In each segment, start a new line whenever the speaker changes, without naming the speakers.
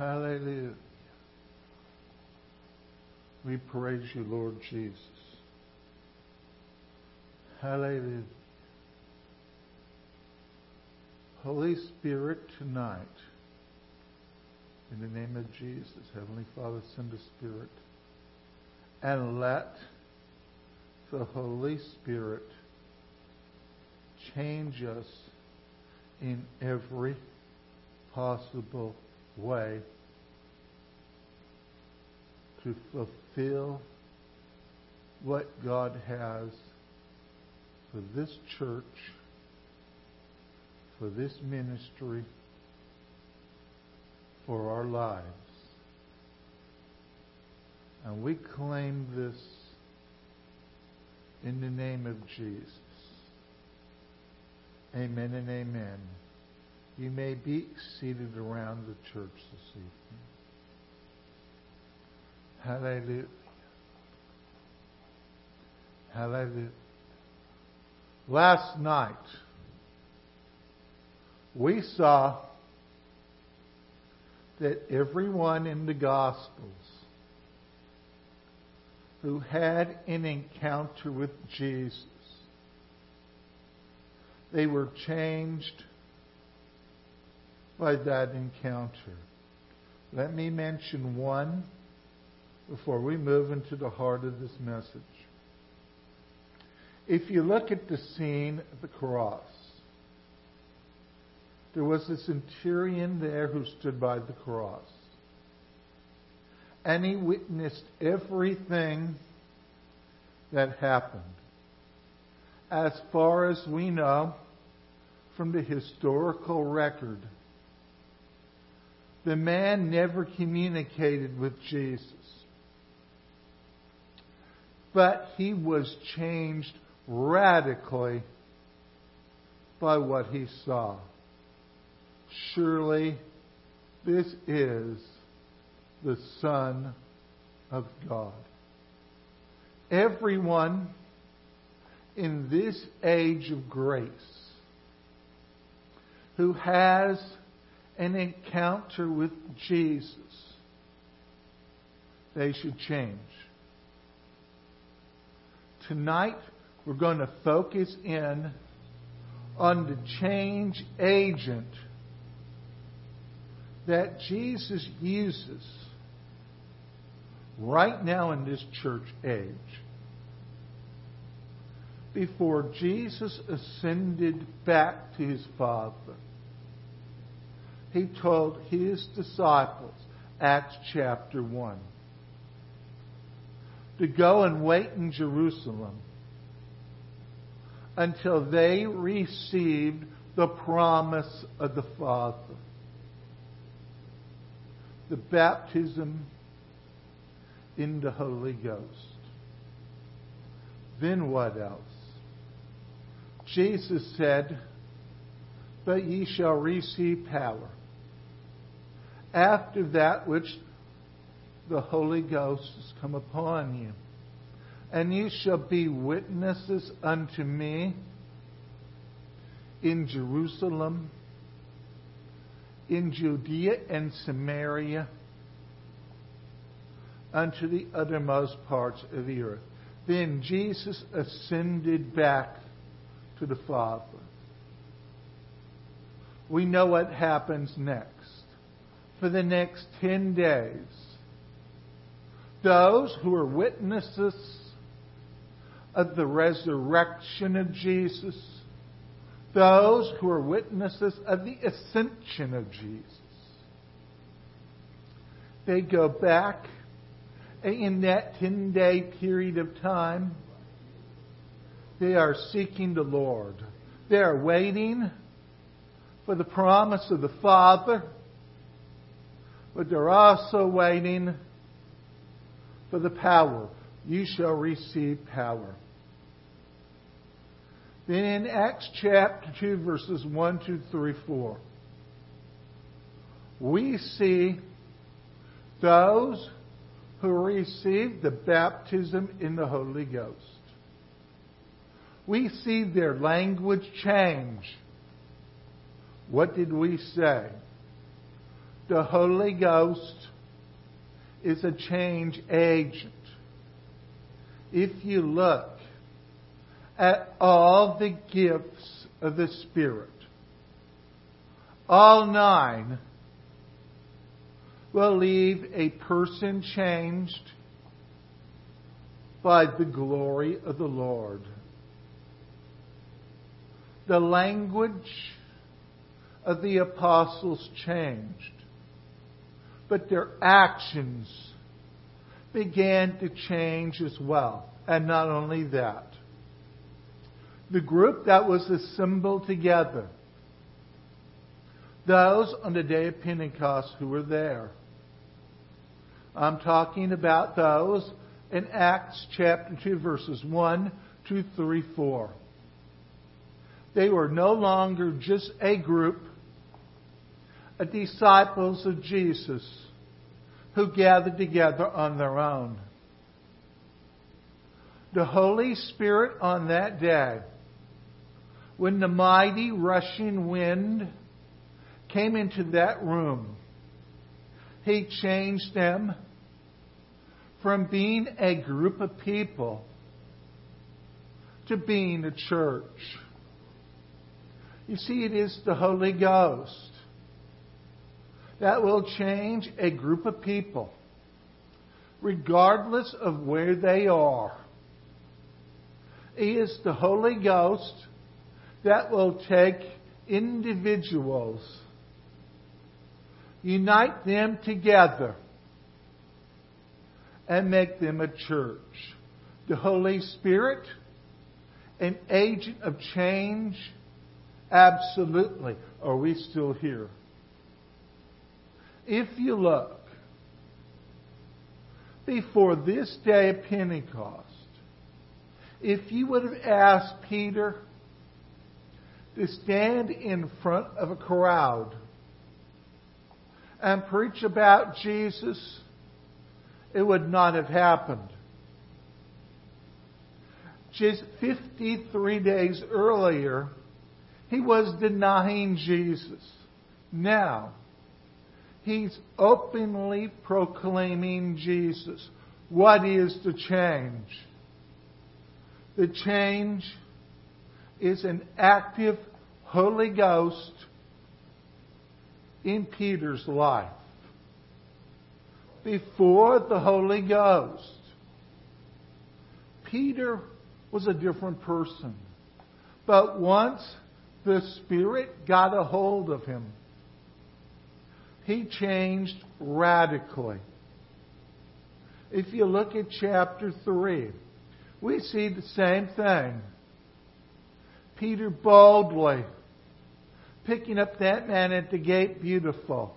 Hallelujah. We praise you, Lord Jesus. Hallelujah. Holy Spirit, tonight, in the name of Jesus, Heavenly Father, send a Spirit. And let the Holy Spirit change us in every possible way to fulfill what God has for this church, for this ministry, for our lives. And we claim this in the name of Jesus. Amen and amen. You may be seated around the church this evening. Hallelujah. Hallelujah. Last night, we saw that everyone in the Gospels who had an encounter with Jesus, they were changed by that encounter. Let me mention one before we move into the heart of this message. If you look at the scene at the cross, there was a centurion there who stood by the cross. And he witnessed everything that happened. As far as we know from the historical record, the man never communicated with Jesus. But he was changed radically by what he saw. Surely this is the Son of God. Everyone in this age of grace who has an encounter with Jesus, they should change. Tonight, we're going to focus in on the change agent that Jesus uses right now in this church age. Before Jesus ascended back to his Father, he told his disciples, Acts chapter 1, to go and wait in Jerusalem until they received the promise of the Father. The baptism in the Holy Ghost. Then what else? Jesus said, But ye shall receive power. After that which the Holy Ghost has come upon you and you shall be witnesses unto me in Jerusalem, in Judea and Samaria, unto the uttermost parts of the earth. Then Jesus ascended back to the Father. We know what happens next. For the next 10 days, those who are witnesses of the resurrection of Jesus, those who are witnesses of the ascension of Jesus. They go back in that 10 day period of time. They are seeking the Lord. They are waiting for the promise of the Father, but they're also waiting for the power. You shall receive power. Then in Acts chapter 2, verses 1, 2, 3, 4, we see those who received the baptism in the Holy Ghost. We see their language change. What did we say? The Holy Ghost is a change agent. If you look at all the gifts of the Spirit, all nine will leave a person changed by the glory of the Lord. The language of the apostles changed, but their actions began to change as well. And not only that, the group that was assembled together, those on the day of Pentecost who were there, I'm talking about those in Acts chapter 2, verses 1, 2, 3, 4. They were no longer just a group of disciples of Jesus who gathered together on their own. The Holy Spirit on that day, when the mighty rushing wind came into that room, He changed them from being a group of people to being a church. You see, it is the Holy Ghost that will change a group of people, regardless of where they are. It is the Holy Ghost that will take individuals, unite them together, and make them a church. The Holy Spirit, an agent of change Absolutely. Are we still here? If you look, before this day of Pentecost, if you would have asked Peter to stand in front of a crowd and preach about Jesus, it would not have happened. Just 53 days earlier, he was denying Jesus. Now, he's openly proclaiming Jesus. What is the change? The change is an active Holy Ghost in Peter's life. Before the Holy Ghost, Peter was a different person. But once the Spirit got a hold of him. He changed radically. If you look at chapter 3, we see the same thing. Peter boldly picking up that man at the gate, beautiful.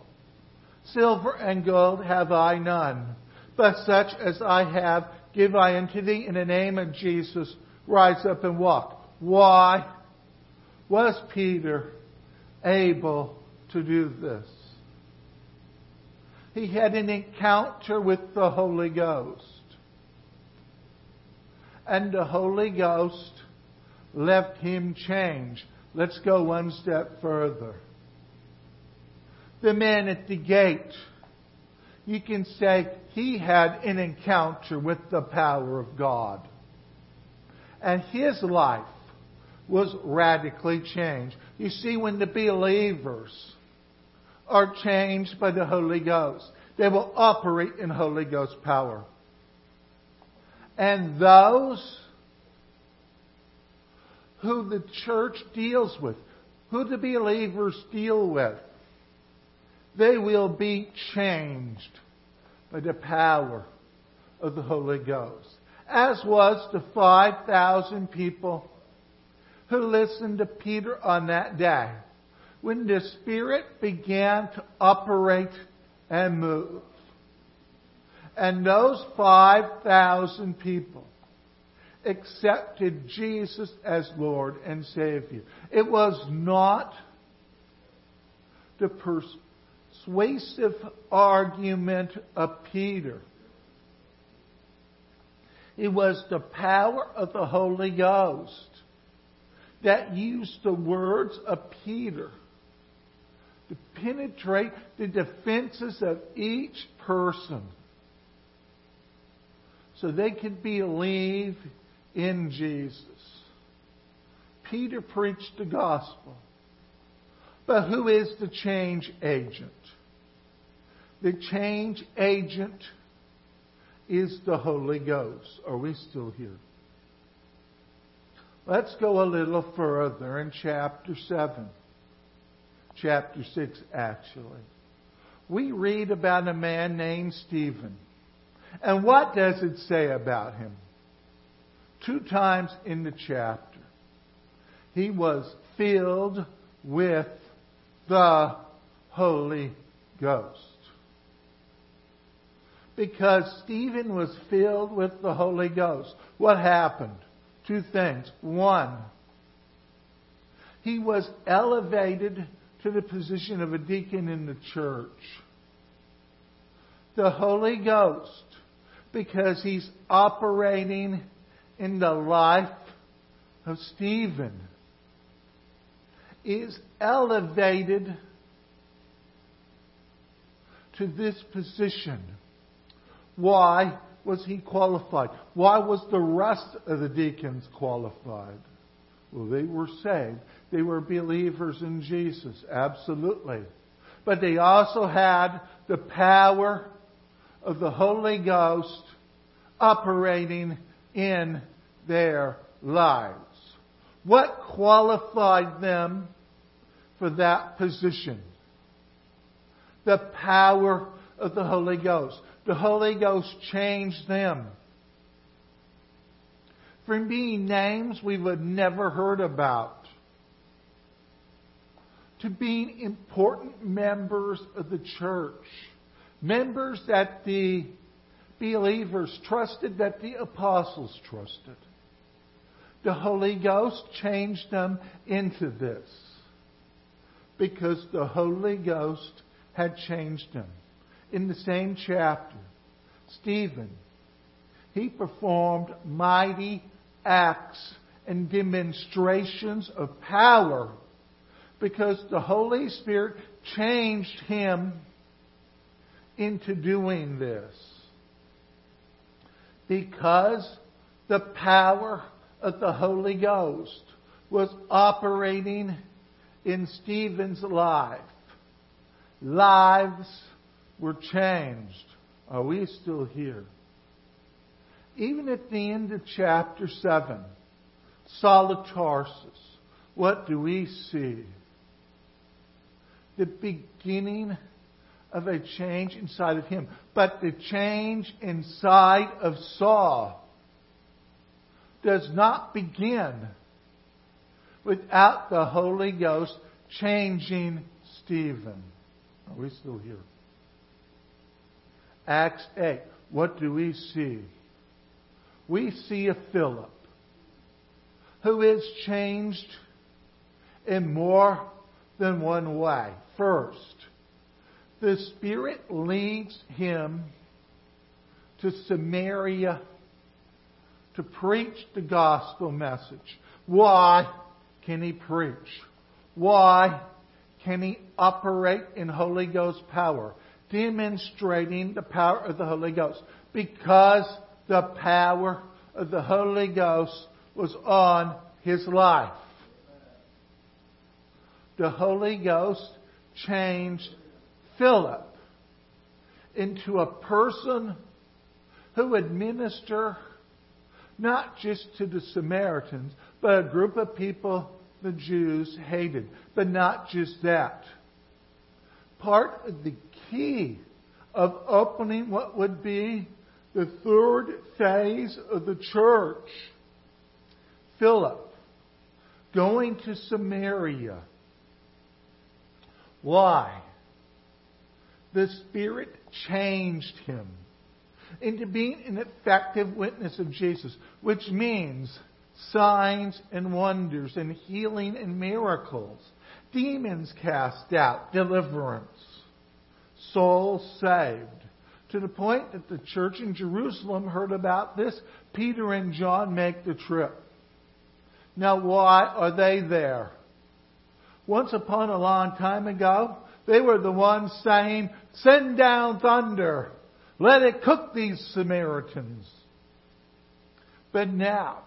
Silver and gold have I none, but such as I have give I unto thee in the name of Jesus. Rise up and walk. Why? Was Peter able to do this? He had an encounter with the Holy Ghost. And the Holy Ghost left him changed. Let's go one step further. The man at the gate, you can say he had an encounter with the power of God. And his life was radically changed. You see, when the believers are changed by the Holy Ghost, they will operate in Holy Ghost power. And those who the church deals with, who the believers deal with, they will be changed by the power of the Holy Ghost. As was the 5,000 people who listened to Peter on that day when the Spirit began to operate and move. And those 5,000 people accepted Jesus as Lord and Savior. It was not the persuasive argument of Peter. It was the power of the Holy Ghost that used the words of Peter to penetrate the defenses of each person so they could believe in Jesus. Peter preached the gospel. But who is the change agent? The change agent is the Holy Ghost. Are we still here? Let's go a little further in chapter 7. Chapter 6, actually. We read about a man named Stephen. And what does it say about him? Two times in the chapter. He was filled with the Holy Ghost. Because Stephen was filled with the Holy Ghost. What happened? Two things. One, he was elevated to the position of a deacon in the church. The Holy Ghost, because he's operating in the life of Stephen, is elevated to this position. Why was he qualified? Why was the rest of the deacons qualified? Well, they were saved. They were believers in Jesus, absolutely. But they also had the power of the Holy Ghost operating in their lives. What qualified them for that position? The power of the Holy Ghost. The Holy Ghost changed them. From being names we would never heard about to being important members of the church. Members that the believers trusted, that the apostles trusted. The Holy Ghost changed them into this because the Holy Ghost had changed them. In the same chapter, Stephen, he performed mighty acts and demonstrations of power because the Holy Spirit changed him into doing this. Because the power of the Holy Ghost was operating in Stephen's life. Lives were changed. Are we still here? Even at the end of chapter 7, Saul of Tarsus, what do we see? The beginning of a change inside of him. But the change inside of Saul does not begin without the Holy Ghost changing Stephen. Are we still here? Acts 8. What do we see? We see a Philip who is changed in more than one way. First, the Spirit leads him to Samaria to preach the gospel message. Why can he preach? Why can he operate in Holy Ghost power? Demonstrating the power of the Holy Ghost. Because the power of the Holy Ghost was on his life. The Holy Ghost changed Philip into a person who would minister not just to the Samaritans, but a group of people the Jews hated. But not just that. Part of the key of opening what would be the third phase of the church, Philip going to Samaria. Why? The Spirit changed him into being an effective witness of Jesus, which means signs and wonders and healing and miracles, demons cast out, deliverance, souls saved. To the point that the church in Jerusalem heard about this, Peter and John make the trip. Now, why are they there? Once upon a long time ago, They were the ones saying, Send down thunder. Let it cook these Samaritans. But now,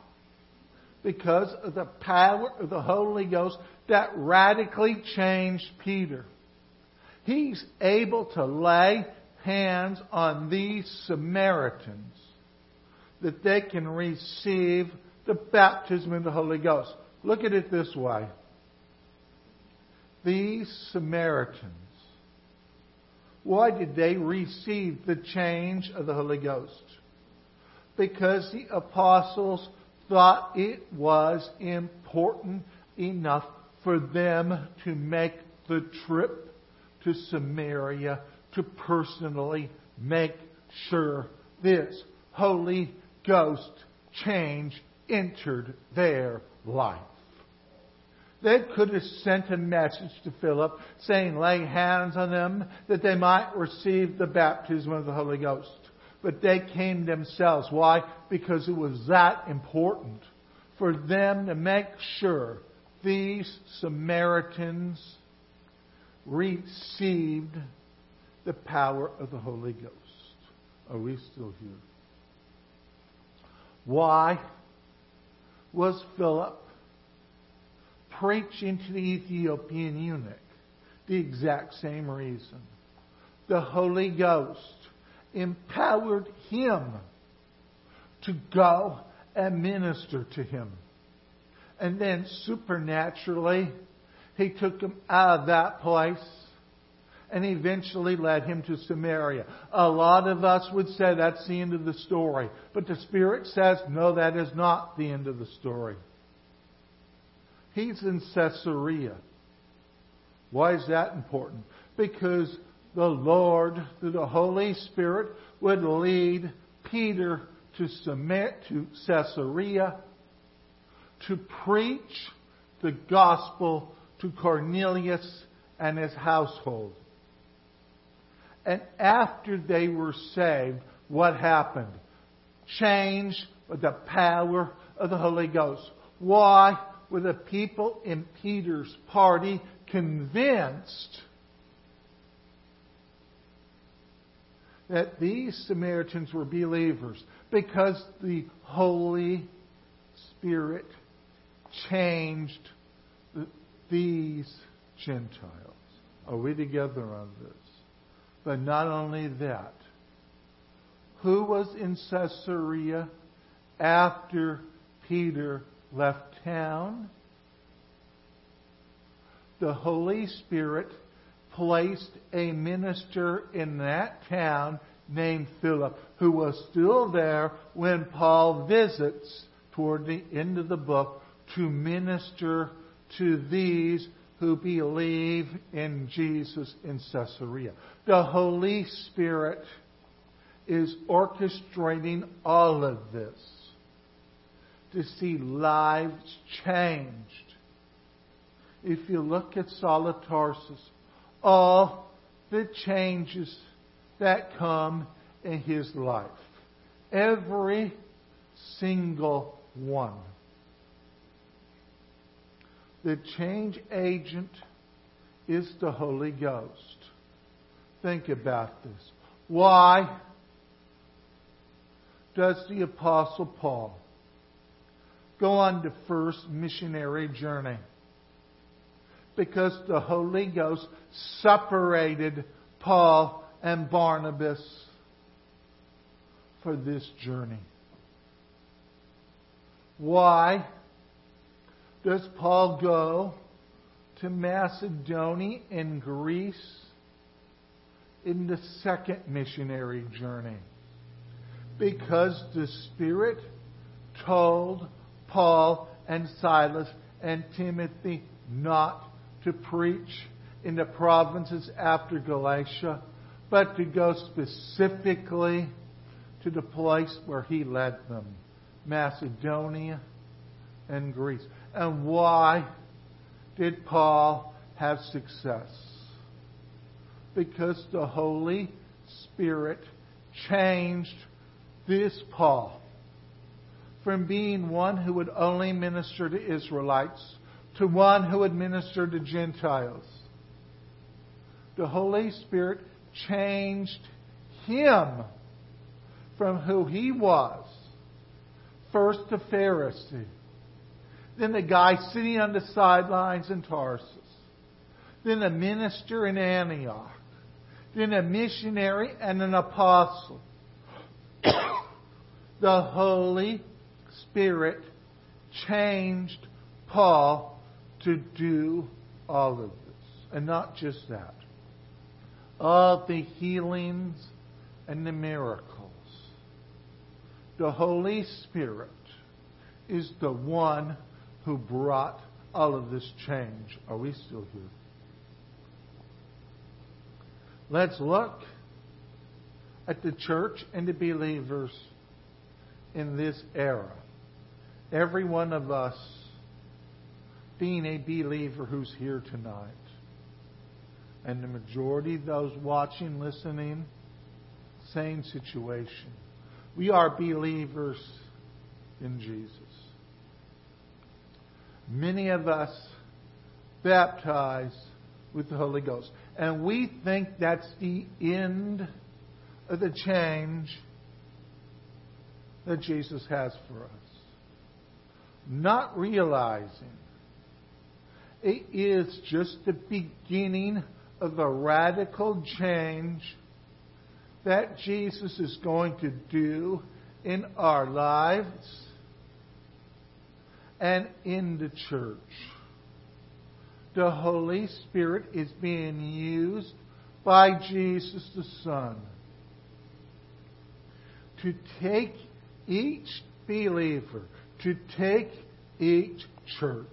because of the power of the Holy Ghost that radically changed Peter, he's able to lay hands on these Samaritans that they can receive the baptism of the Holy Ghost. Look at it this way. These Samaritans, why did they receive the change of the Holy Ghost? Because the apostles thought it was important enough for them to make the trip to Samaria to personally make sure this Holy Ghost change entered their life. They could have sent a message to Philip saying, lay hands on them that they might receive the baptism of the Holy Ghost. But they came themselves. Why? Because it was that important for them to make sure these Samaritans received the power of the Holy Ghost. Are we still here? Why was Philip preaching to the Ethiopian eunuch? The exact same reason. The Holy Ghost empowered him to go and minister to him. And then supernaturally, he took him out of that place and eventually led him to Samaria. A lot of us would say that's the end of the story. But the Spirit says, no, that is not the end of the story. He's in Caesarea. Why is that important? Because the Lord, through the Holy Spirit, would lead Peter to submit to Caesarea to preach the gospel to Cornelius and his household. And after they were saved, what happened? Changed with the power of the Holy Ghost. Why were the people in Peter's party convinced that these Samaritans were believers? Because the Holy Spirit changed these Gentiles. Are we together on this? But not only that, who was in Caesarea after Peter left town? The Holy Spirit placed a minister in that town named Philip, who was still there when Paul visits toward the end of the book to minister to these who believe in Jesus in Caesarea. The Holy Spirit is orchestrating all of this to see lives changed. If you look at Saul all the changes that come in his life, every single one the change agent is the Holy Ghost. Think about this. Why does the Apostle Paul go on the first missionary journey? Because the Holy Ghost separated Paul and Barnabas for this journey. Why does Paul go to Macedonia and Greece in the second missionary journey? Because the Spirit told Paul and Silas and Timothy not to preach in the provinces after Galatia, but to go specifically to the place where he led them Macedonia and Greece. And why did Paul have success? Because the Holy Spirit changed this Paul from being one who would only minister to Israelites to one who would minister to Gentiles. The Holy Spirit changed him from who he was. First a Pharisee, then the guy sitting on the sidelines in Tarsus, then a minister in Antioch, then a missionary and an apostle. the Holy Spirit changed Paul to do all of this. And not just that. All the healings and the miracles. The Holy Spirit is the one who brought all of this change. Are we still here? Let's look at the church and the believers in this era. Every one of us being a believer who's here tonight. And the majority of those watching, listening, same situation. We are believers in Jesus. Many of us baptized with the Holy Ghost. And we think that's the end of the change that Jesus has for us. Not realizing it is just the beginning of a radical change that Jesus is going to do in our lives and in the church. The Holy Spirit is being used by Jesus the Son to take each believer, to take each church,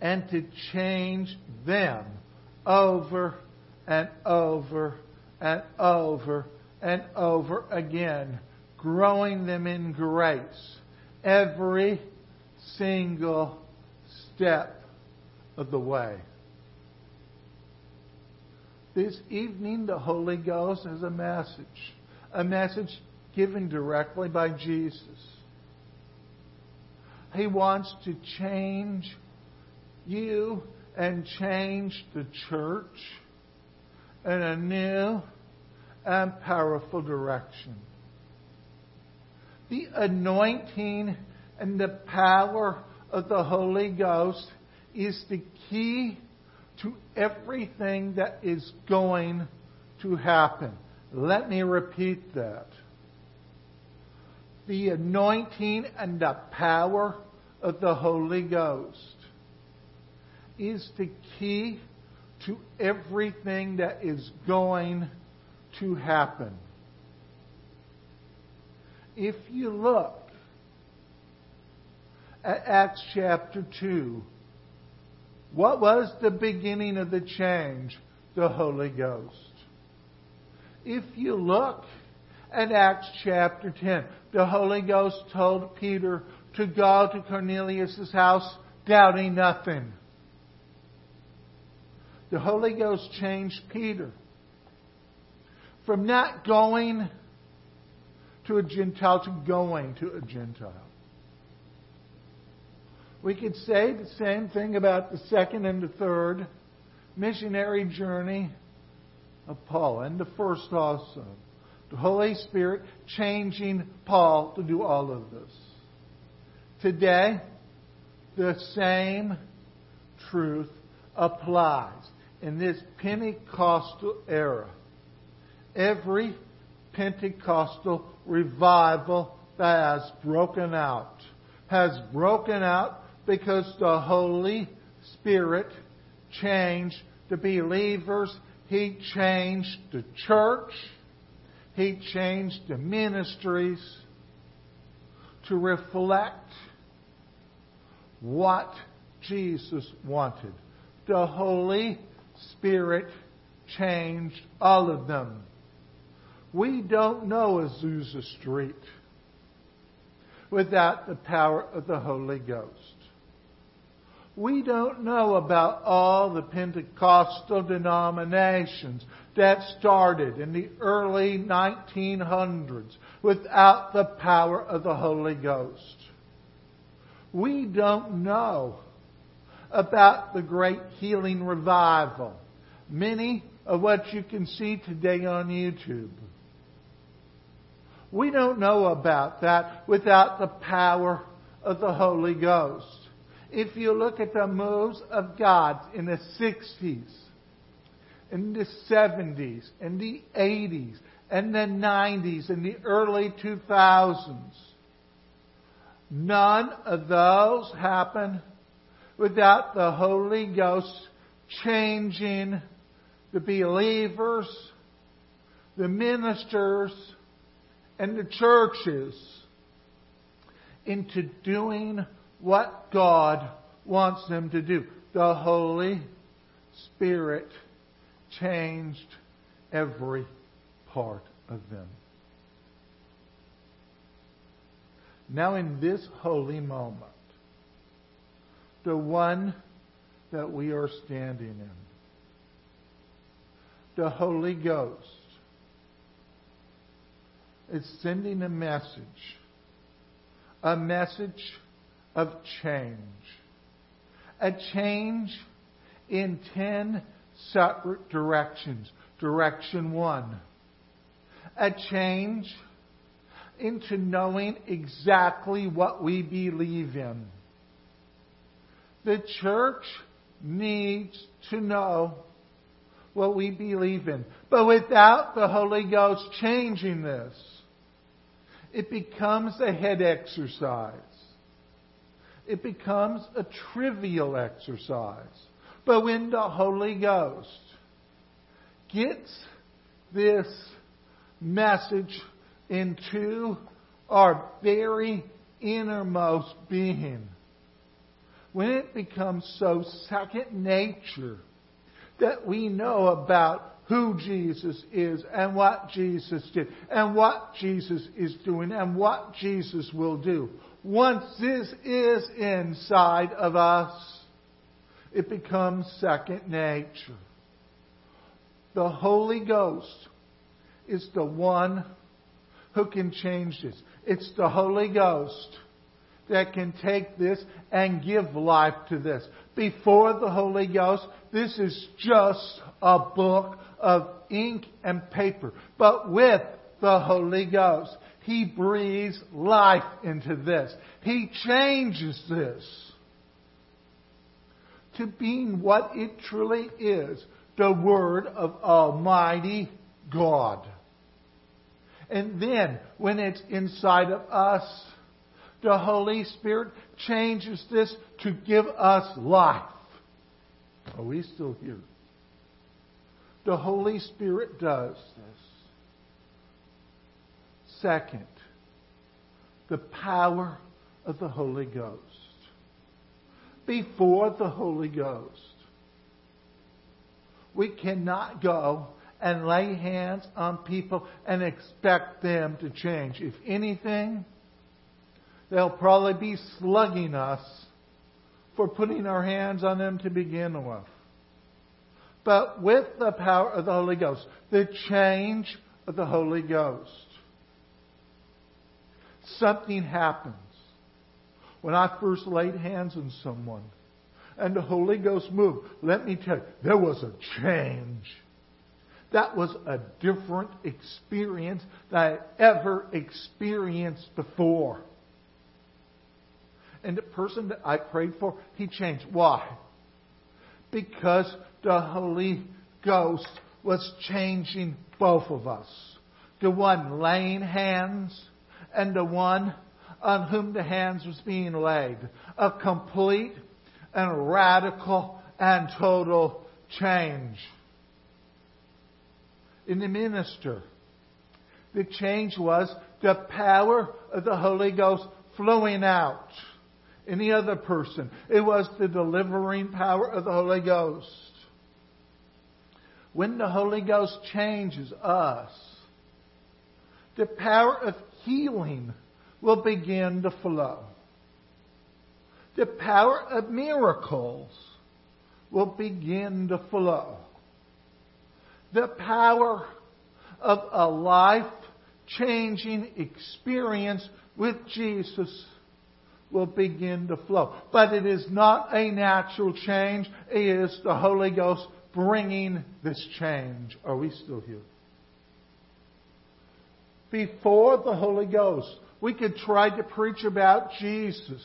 and to change them over and over and over and over again, growing them in grace every single step of the way. This evening, the Holy Ghost has a message, a message given directly by Jesus. He wants to change you and change the church in a new and powerful direction. The anointing and the power of the Holy Ghost is the key to everything that is going to happen. Let me repeat that. The anointing and the power of the Holy Ghost is the key to everything that is going to happen. If you look at Acts chapter 2, what was the beginning of the change? The Holy Ghost. If you look at Acts chapter 10, the Holy Ghost told Peter to go to Cornelius' house doubting nothing. The Holy Ghost changed Peter from not going to a Gentile to going to a Gentile. We could say the same thing about the second and the third missionary journey of Paul, and the first also. The Holy Spirit changing Paul to do all of this. Today, the same truth applies in this Pentecostal era. Every Pentecostal revival that has broken out has broken out because the Holy Spirit changed the believers. He changed the church. He changed the ministries to reflect what Jesus wanted. The Holy Spirit changed all of them. We don't know Azusa Street without the power of the Holy Ghost. We don't know about all the Pentecostal denominations that started in the early 1900s without the power of the Holy Ghost. We don't know about the great healing revival many of what you can see today on YouTube. We don't know about that without the power of the Holy Ghost. If you look at the moves of God in the 60s, in the 70s, in the 80s, and the 90s, and the early 2000s, none of those happen without the Holy Ghost changing the believers, the ministers, and the churches into doing what God wants them to do. The Holy Spirit changed every part of them. Now, in this holy moment, the one that we are standing in, the Holy Ghost is sending a message, a message of change. A change in ten separate directions. Direction one. A change into knowing exactly what we believe in. The church needs to know what we believe in. But without the Holy Ghost changing this, it becomes a head exercise. It becomes a trivial exercise. But when the Holy Ghost gets this message into our very innermost being, when it becomes so second nature that we know about who Jesus is and what Jesus did and what Jesus is doing and what Jesus will do. Once this is inside of us, it becomes second nature. The Holy Ghost is the one who can change this. It's the Holy Ghost that can take this and give life to this. Before the Holy Ghost, this is just a book of ink and paper. But with the Holy Ghost, He breathes life into this. He changes this to being what it truly is the Word of Almighty God. And then, when it's inside of us, the Holy Spirit changes this to give us life. Are we still here? The Holy Spirit does this. Second, the power of the Holy Ghost. Before the Holy Ghost, we cannot go and lay hands on people and expect them to change. If anything, they'll probably be slugging us for putting our hands on them to begin with. But with the power of the Holy Ghost, the change of the Holy Ghost, something happens. When I first laid hands on someone and the Holy Ghost moved, let me tell you, there was a change. That was a different experience that I ever experienced before. And the person that I prayed for, he changed. Why? Because the Holy Ghost was changing both of us. The one laying hands and the one on whom the hands was being laid. A complete and radical and total change. In the minister, the change was the power of the Holy Ghost flowing out any other person. It was the delivering power of the Holy Ghost. When the Holy Ghost changes us, the power of healing will begin to flow. The power of miracles will begin to flow. The power of a life changing experience with Jesus will begin to flow. But it is not a natural change. It is the Holy Ghost bringing this change. Are we still here? Before the Holy Ghost, we could try to preach about Jesus,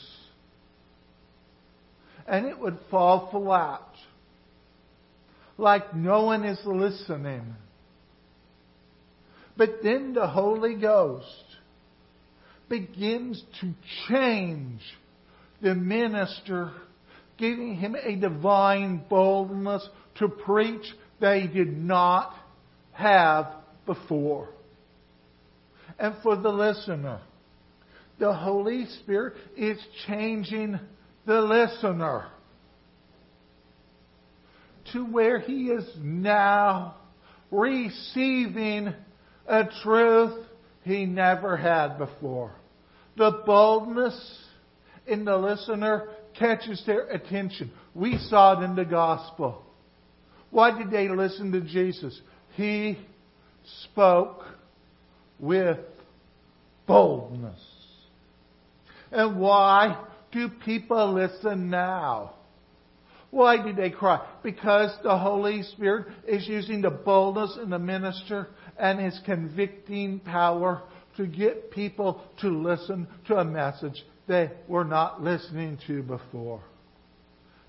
and it would fall flat. Like no one is listening. But then the Holy Ghost begins to change the minister, giving him a divine boldness to preach they did not have before. And for the listener, the Holy Spirit is changing the listener to where he is now receiving a truth he never had before. The boldness in the listener catches their attention. We saw it in the gospel. Why did they listen to Jesus? He spoke with boldness. And why do people listen now? Why do they cry? Because the Holy Spirit is using the boldness in the minister and his convicting power to get people to listen to a message they were not listening to before.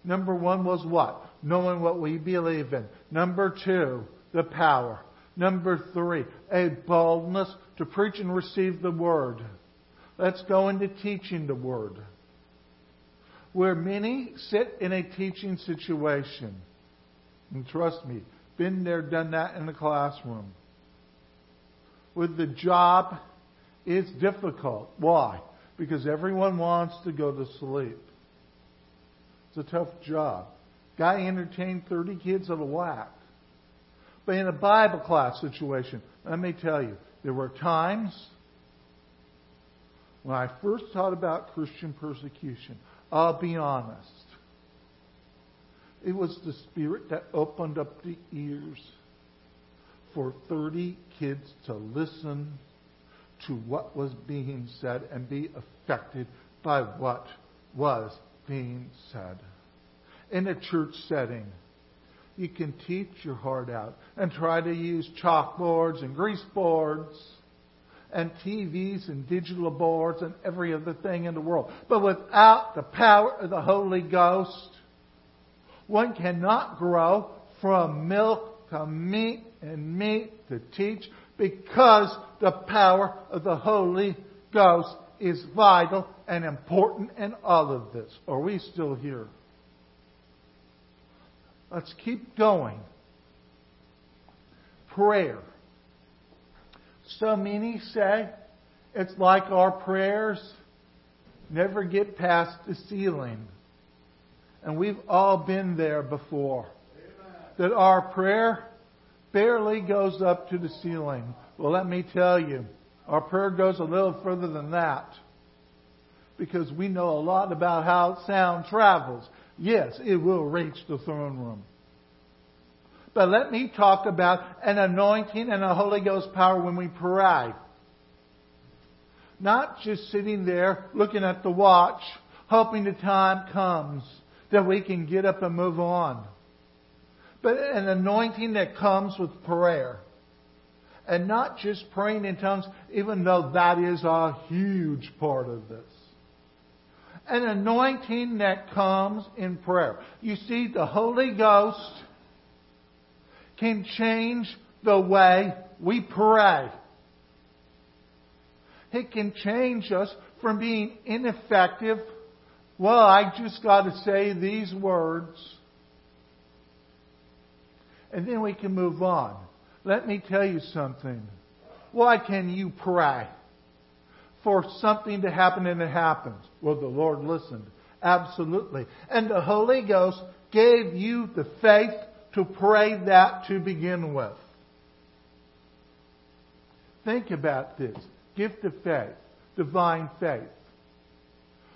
Number one was what? Knowing what we believe in. Number two, the power. Number three, a boldness to preach and receive the word. Let's go into teaching the word. Where many sit in a teaching situation. And trust me, been there, done that in the classroom. With the job, it's difficult. Why? Because everyone wants to go to sleep. It's a tough job. Guy entertained 30 kids at a whack. But in a Bible class situation, let me tell you, there were times when I first thought about Christian persecution. I'll be honest. It was the Spirit that opened up the ears for 30 kids to listen to what was being said and be affected by what was being said. In a church setting, you can teach your heart out and try to use chalkboards and grease boards and TVs and digital boards and every other thing in the world. But without the power of the Holy Ghost, one cannot grow from milk to meat and meat to teach because the power of the Holy Ghost is vital and important in all of this. Are we still here? Let's keep going. Prayer. So many say it's like our prayers never get past the ceiling. And we've all been there before. Amen. That our prayer barely goes up to the ceiling. Well, let me tell you, our prayer goes a little further than that. Because we know a lot about how sound travels. Yes, it will reach the throne room. But let me talk about an anointing and a Holy Ghost power when we pray. Not just sitting there looking at the watch, hoping the time comes that we can get up and move on. But an anointing that comes with prayer. And not just praying in tongues, even though that is a huge part of this. An anointing that comes in prayer. You see, the Holy Ghost can change the way we pray. It can change us from being ineffective. Well, I just got to say these words. And then we can move on. Let me tell you something. Why can you pray? For something to happen and it happens. Well, the Lord listened. Absolutely. And the Holy Ghost gave you the faith to pray that to begin with. Think about this. Gift of faith. Divine faith.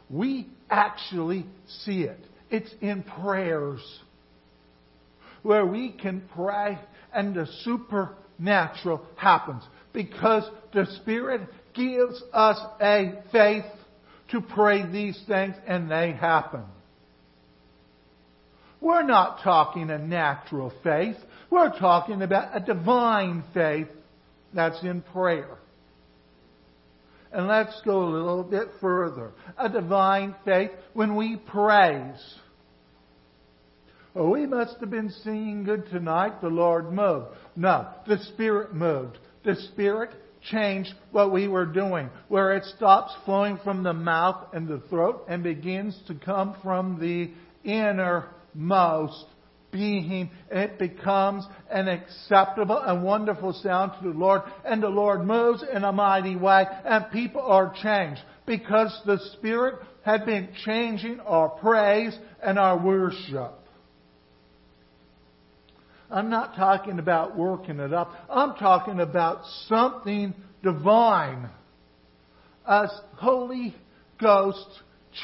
We actually see it. It's in prayers where we can pray and the supernatural happens because the Spirit gives us a faith to pray these things and they happen. We're not talking a natural faith. We're talking about a divine faith that's in prayer. And let's go a little bit further. A divine faith when we praise. Oh, we must have been singing good tonight. The Lord moved. No, the Spirit moved. The Spirit changed what we were doing, where it stops flowing from the mouth and the throat and begins to come from the innermost being. It becomes an acceptable and wonderful sound to the Lord, and the Lord moves in a mighty way, and people are changed because the Spirit had been changing our praise and our worship. I'm not talking about working it up. I'm talking about something divine. A Holy Ghost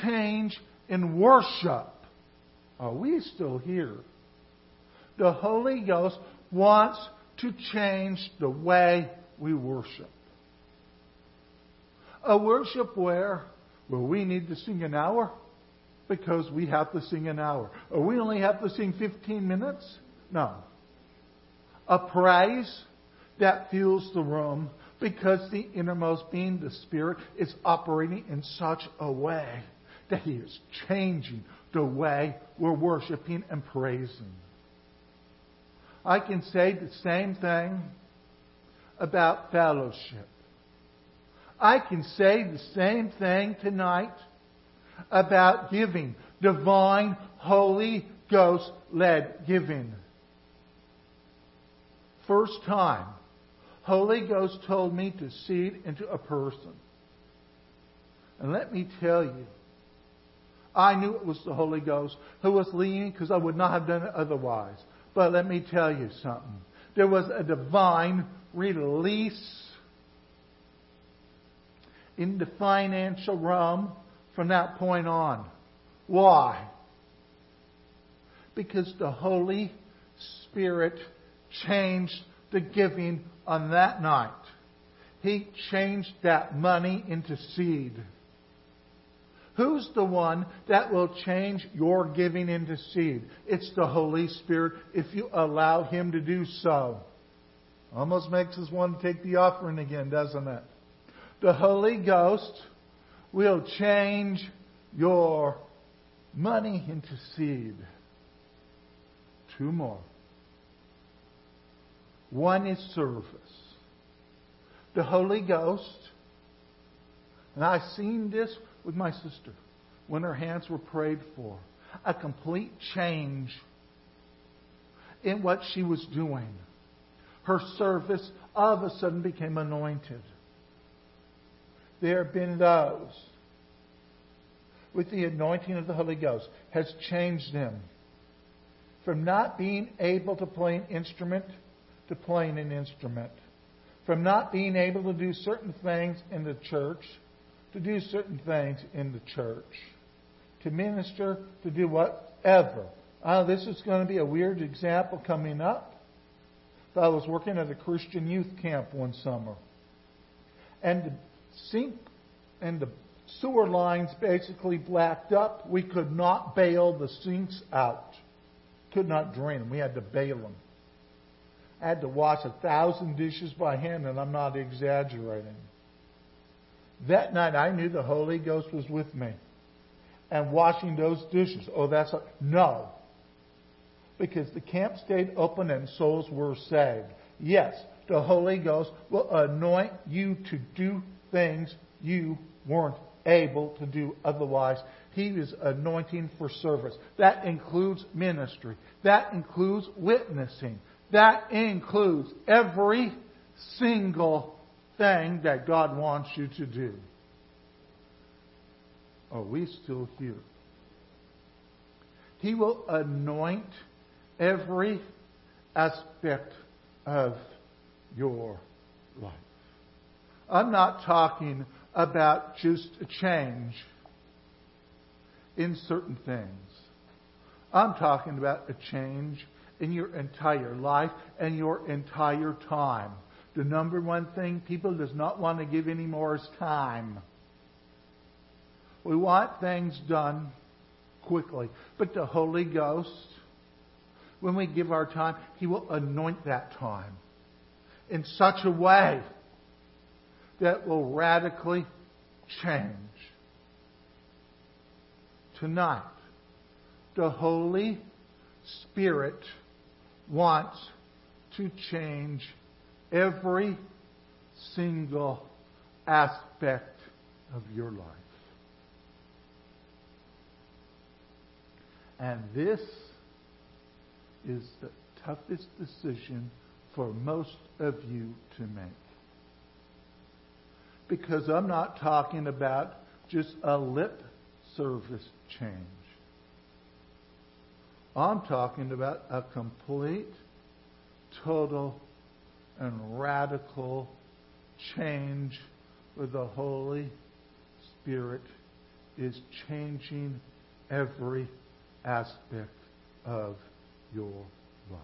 change in worship. Are we still here? The Holy Ghost wants to change the way we worship. A worship where, well, we need to sing an hour because we have to sing an hour. Or we only have to sing 15 minutes? No a praise that fills the room because the innermost being, the Spirit, is operating in such a way that He is changing the way we're worshiping and praising. I can say the same thing about fellowship. I can say the same thing tonight about giving, divine, Holy Ghost led giving first time, Holy Ghost told me to seed into a person. And let me tell you, I knew it was the Holy Ghost who was leading because I would not have done it otherwise. But let me tell you something. There was a divine release in the financial realm from that point on. Why? Because the Holy Spirit changed the giving on that night. He changed that money into seed. Who's the one that will change your giving into seed? It's the Holy Spirit if you allow Him to do so. Almost makes us want to take the offering again, doesn't it? The Holy Ghost will change your money into seed. Two more. One is service. The Holy Ghost, and I've seen this with my sister when her hands were prayed for. A complete change in what she was doing. Her service all of a sudden became anointed. There have been those with the anointing of the Holy Ghost has changed them from not being able to play an instrument to playing an instrument. From not being able to do certain things in the church to do certain things in the church. To minister, to do whatever. Uh, this is going to be a weird example coming up. But I was working at a Christian youth camp one summer. And the sink and the sewer lines basically blacked up. We could not bail the sinks out. Could not drain them. We had to bail them. I had to wash a thousand dishes by hand, and I'm not exaggerating. That night, I knew the Holy Ghost was with me. And washing those dishes, oh, that's a, no. Because the camp stayed open and souls were saved. Yes, the Holy Ghost will anoint you to do things you weren't able to do otherwise. He is anointing for service. That includes ministry. That includes witnessing. That includes every single thing that God wants you to do. Are we still here? He will anoint every aspect of your life. I'm not talking about just a change in certain things. I'm talking about a change in your entire life and your entire time. The number one thing people does not want to give anymore is time. We want things done quickly. But the Holy Ghost when we give our time, He will anoint that time in such a way that will radically change. Tonight, the Holy Spirit wants to change every single aspect of your life. And this is the toughest decision for most of you to make. Because I'm not talking about just a lip service change. I'm talking about a complete, total, and radical change where the Holy Spirit is changing every aspect of your life.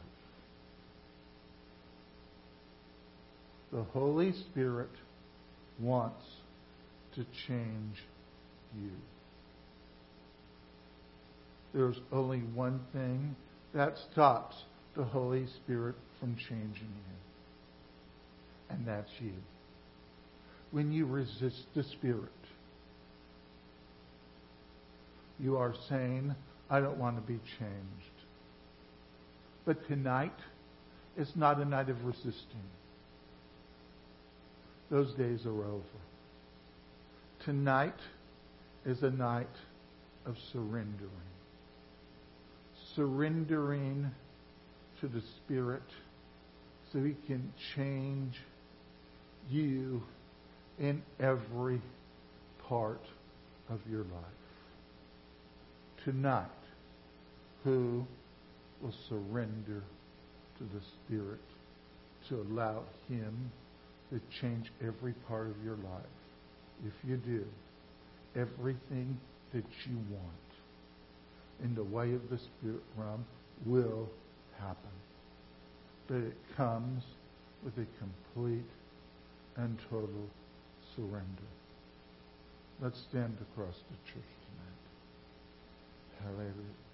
The Holy Spirit wants to change you. There's only one thing that stops the Holy Spirit from changing you, and that's you. When you resist the Spirit, you are saying, I don't want to be changed. But tonight is not a night of resisting. Those days are over. Tonight is a night of surrendering. Surrendering to the Spirit so He can change you in every part of your life tonight who will surrender to the Spirit to allow Him to change every part of your life. If you do, everything that you want in the way of the Spirit realm will happen. But it comes with a complete and total surrender. Let's stand across the church. Tonight. Hallelujah.